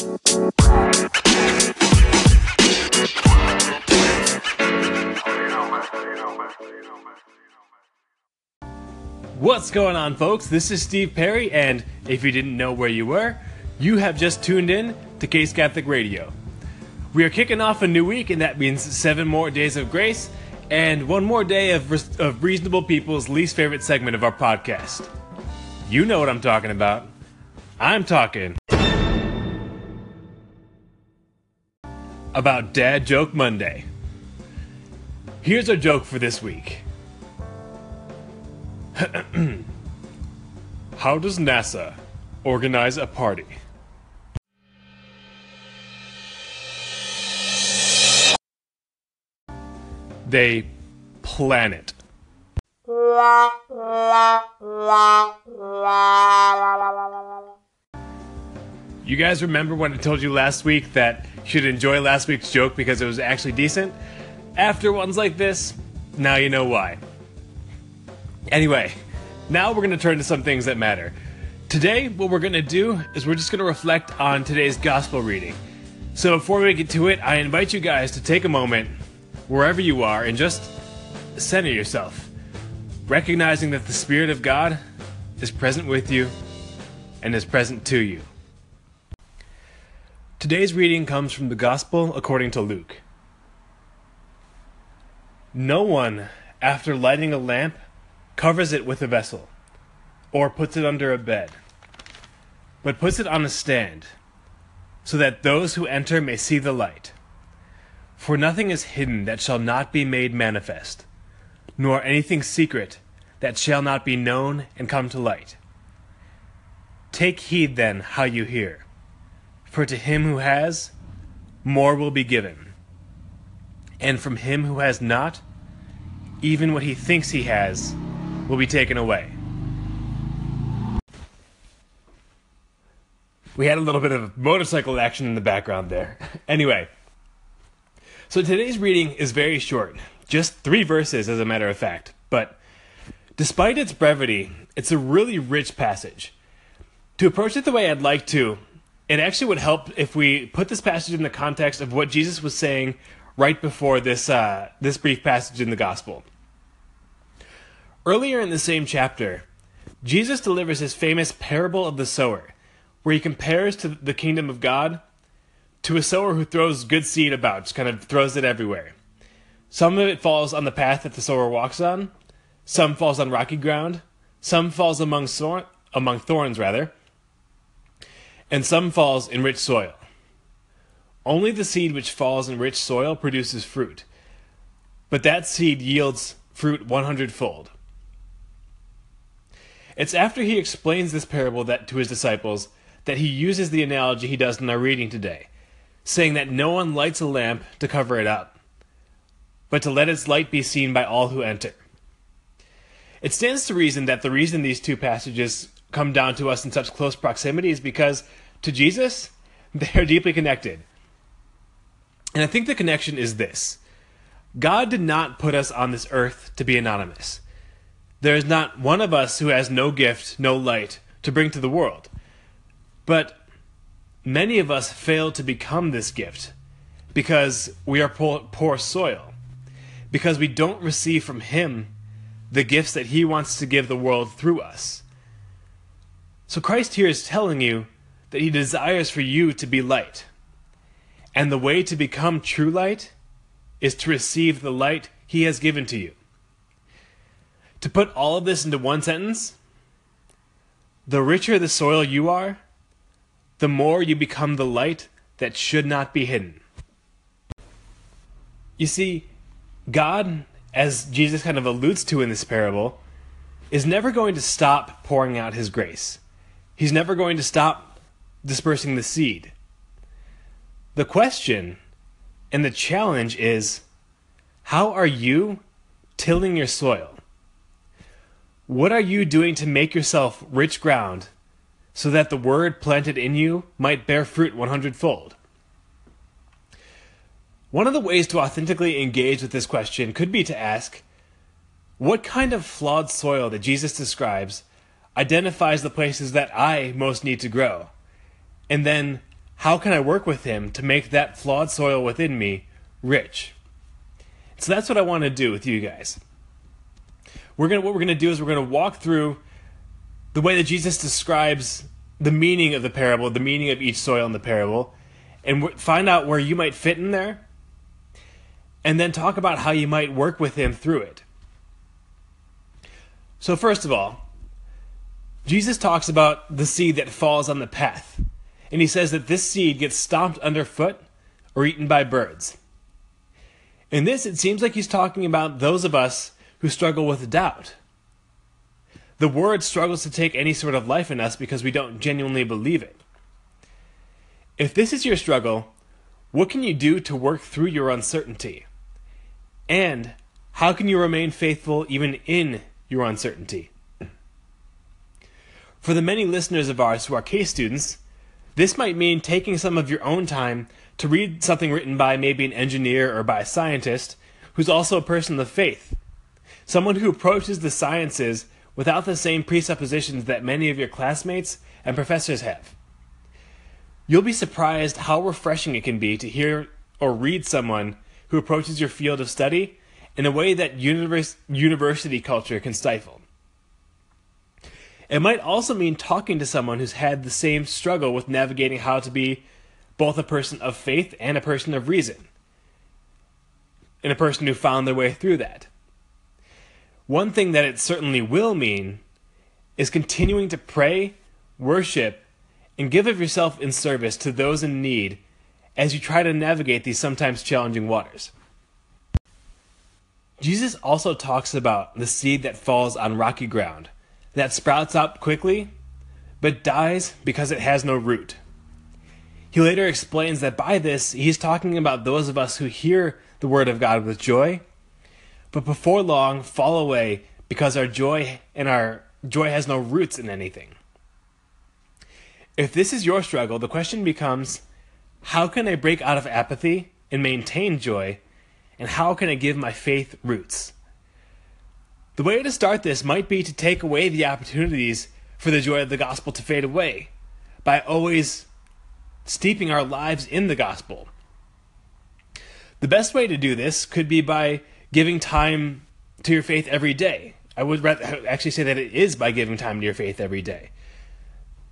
What's going on, folks? This is Steve Perry, and if you didn't know where you were, you have just tuned in to Case Catholic Radio. We are kicking off a new week, and that means seven more days of grace and one more day of, of reasonable people's least favorite segment of our podcast. You know what I'm talking about. I'm talking about Dad Joke Monday. Here's our joke for this week. How does NASA organize a party? They plan it. You guys remember when I told you last week that you should enjoy last week's joke because it was actually decent? After ones like this, now you know why. Anyway, now we're going to turn to some things that matter. Today, what we're going to do is we're just going to reflect on today's gospel reading. So before we get to it, I invite you guys to take a moment, wherever you are, and just center yourself, recognizing that the Spirit of God is present with you and is present to you. Today's reading comes from the Gospel according to Luke. No one, after lighting a lamp, covers it with a vessel, or puts it under a bed, but puts it on a stand, so that those who enter may see the light. For nothing is hidden that shall not be made manifest, nor anything secret that shall not be known and come to light. Take heed then how you hear, for to him who has, more will be given, and from him who has not, even what he thinks he has will be taken away. We had a little bit of motorcycle action in the background there. anyway, so today's reading is very short, just three verses as a matter of fact, but despite its brevity, it's a really rich passage. To approach it the way I'd like to, it actually would help if we put this passage in the context of what Jesus was saying right before this uh, this brief passage in the gospel. Earlier in the same chapter, Jesus delivers his famous parable of the sower, where he compares to the kingdom of God to a sower who throws good seed about, just kind of throws it everywhere. Some of it falls on the path that the sower walks on, some falls on rocky ground, some falls among, thorn, among thorns rather, and some falls in rich soil. Only the seed which falls in rich soil produces fruit, but that seed yields fruit 100 fold. It's after he explains this parable that to his disciples that he uses the analogy he does in our reading today, saying that no one lights a lamp to cover it up, but to let its light be seen by all who enter. It stands to reason that the reason these two passages come down to us in such close proximity is because to Jesus, they are deeply connected. And I think the connection is this God did not put us on this earth to be anonymous. There is not one of us who has no gift, no light to bring to the world. But many of us fail to become this gift because we are poor, poor soil, because we don't receive from Him the gifts that He wants to give the world through us. So Christ here is telling you that He desires for you to be light. And the way to become true light is to receive the light He has given to you. To put all of this into one sentence, the richer the soil you are, the more you become the light that should not be hidden. You see, God, as Jesus kind of alludes to in this parable, is never going to stop pouring out his grace. He's never going to stop dispersing the seed. The question and the challenge is how are you tilling your soil? What are you doing to make yourself rich ground so that the word planted in you might bear fruit 100 fold? One of the ways to authentically engage with this question could be to ask what kind of flawed soil that Jesus describes identifies the places that I most need to grow? And then, how can I work with him to make that flawed soil within me rich? So that's what I want to do with you guys. We're gonna what we're gonna do is we're gonna walk through the way that Jesus describes the meaning of the parable, the meaning of each soil in the parable, and find out where you might fit in there, and then talk about how you might work with him through it. So, first of all, Jesus talks about the seed that falls on the path. And he says that this seed gets stomped underfoot or eaten by birds. In this, it seems like he's talking about those of us who struggle with doubt. The word struggles to take any sort of life in us because we don't genuinely believe it. If this is your struggle, what can you do to work through your uncertainty? And how can you remain faithful even in your uncertainty? For the many listeners of ours who are case students, this might mean taking some of your own time to read something written by maybe an engineer or by a scientist who's also a person of faith. Someone who approaches the sciences without the same presuppositions that many of your classmates and professors have. You'll be surprised how refreshing it can be to hear or read someone who approaches your field of study in a way that univers- university culture can stifle. It might also mean talking to someone who's had the same struggle with navigating how to be both a person of faith and a person of reason, and a person who found their way through that. One thing that it certainly will mean is continuing to pray, worship, and give of yourself in service to those in need as you try to navigate these sometimes challenging waters. Jesus also talks about the seed that falls on rocky ground that sprouts up quickly, but dies because it has no root. He later explains that by this, he's talking about those of us who hear the word of God with joy, but before long fall away because our joy and our joy has no roots in anything. If this is your struggle, the question becomes how can I break out of apathy and maintain joy? And how can I give my faith roots? The way to start this might be to take away the opportunities for the joy of the gospel to fade away by always steeping our lives in the gospel. The best way to do this could be by giving time to your faith every day. I would rather actually say that it is by giving time to your faith every day.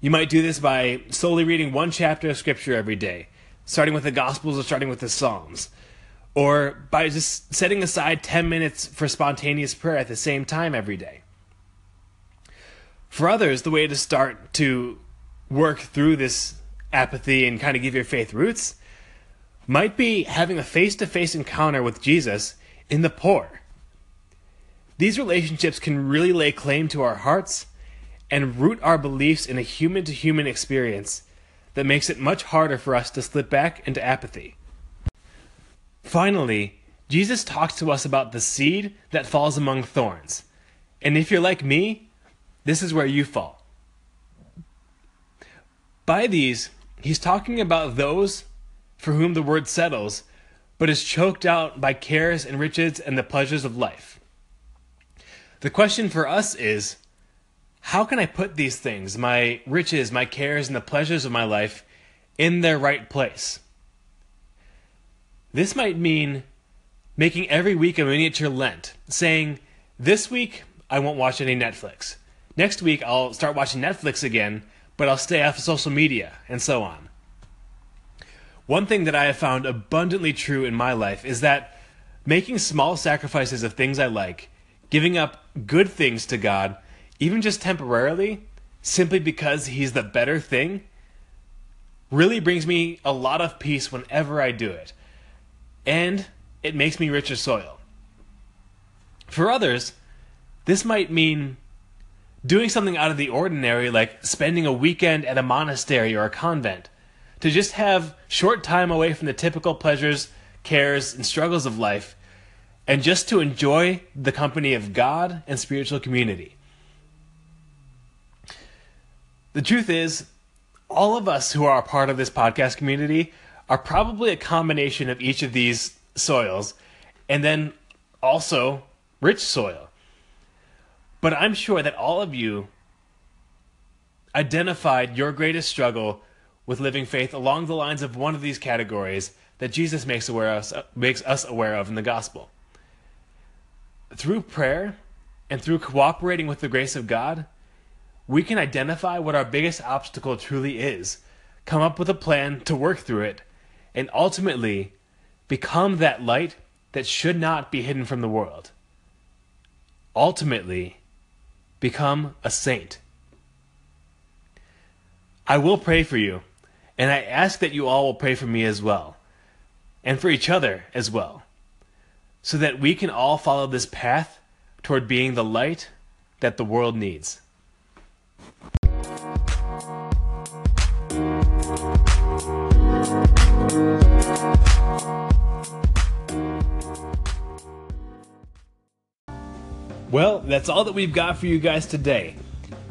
You might do this by solely reading one chapter of scripture every day, starting with the gospels or starting with the psalms or by just setting aside 10 minutes for spontaneous prayer at the same time every day. For others, the way to start to work through this apathy and kind of give your faith roots might be having a face to face encounter with Jesus in the poor. These relationships can really lay claim to our hearts and root our beliefs in a human to human experience that makes it much harder for us to slip back into apathy. Finally, Jesus talks to us about the seed that falls among thorns. And if you're like me, this is where you fall. By these, he's talking about those for whom the word settles, but is choked out by cares and riches and the pleasures of life. The question for us is how can I put these things, my riches, my cares, and the pleasures of my life, in their right place? This might mean making every week a miniature Lent, saying, This week I won't watch any Netflix. Next week I'll start watching Netflix again, but I'll stay off of social media, and so on. One thing that I have found abundantly true in my life is that making small sacrifices of things I like, giving up good things to God, even just temporarily, simply because He's the better thing, really brings me a lot of peace whenever I do it and it makes me richer soil. For others, this might mean doing something out of the ordinary, like spending a weekend at a monastery or a convent, to just have short time away from the typical pleasures, cares, and struggles of life, and just to enjoy the company of God and spiritual community. The truth is, all of us who are a part of this podcast community are probably a combination of each of these soils and then also rich soil. But I'm sure that all of you identified your greatest struggle with living faith along the lines of one of these categories that Jesus makes, aware us, makes us aware of in the gospel. Through prayer and through cooperating with the grace of God, we can identify what our biggest obstacle truly is, come up with a plan to work through it, and ultimately become that light that should not be hidden from the world. Ultimately, become a saint. I will pray for you, and I ask that you all will pray for me as well, and for each other as well, so that we can all follow this path toward being the light that the world needs. Well, that's all that we've got for you guys today.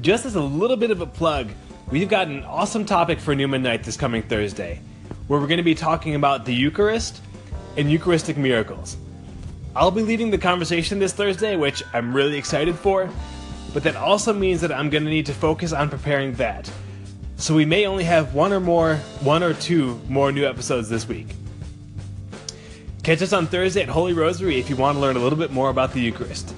Just as a little bit of a plug, we've got an awesome topic for Newman Night this coming Thursday, where we're going to be talking about the Eucharist and Eucharistic miracles. I'll be leading the conversation this Thursday, which I'm really excited for, but that also means that I'm going to need to focus on preparing that. So we may only have one or more, one or two more new episodes this week. Catch us on Thursday at Holy Rosary if you want to learn a little bit more about the Eucharist.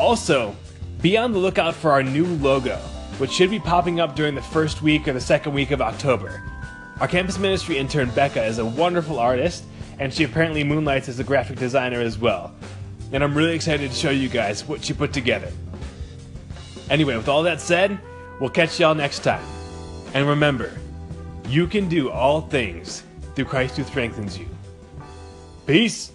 Also, be on the lookout for our new logo, which should be popping up during the first week or the second week of October. Our campus ministry intern Becca is a wonderful artist, and she apparently moonlights as a graphic designer as well. And I'm really excited to show you guys what she put together. Anyway, with all that said, we'll catch y'all next time. And remember, you can do all things through Christ who strengthens you. Peace!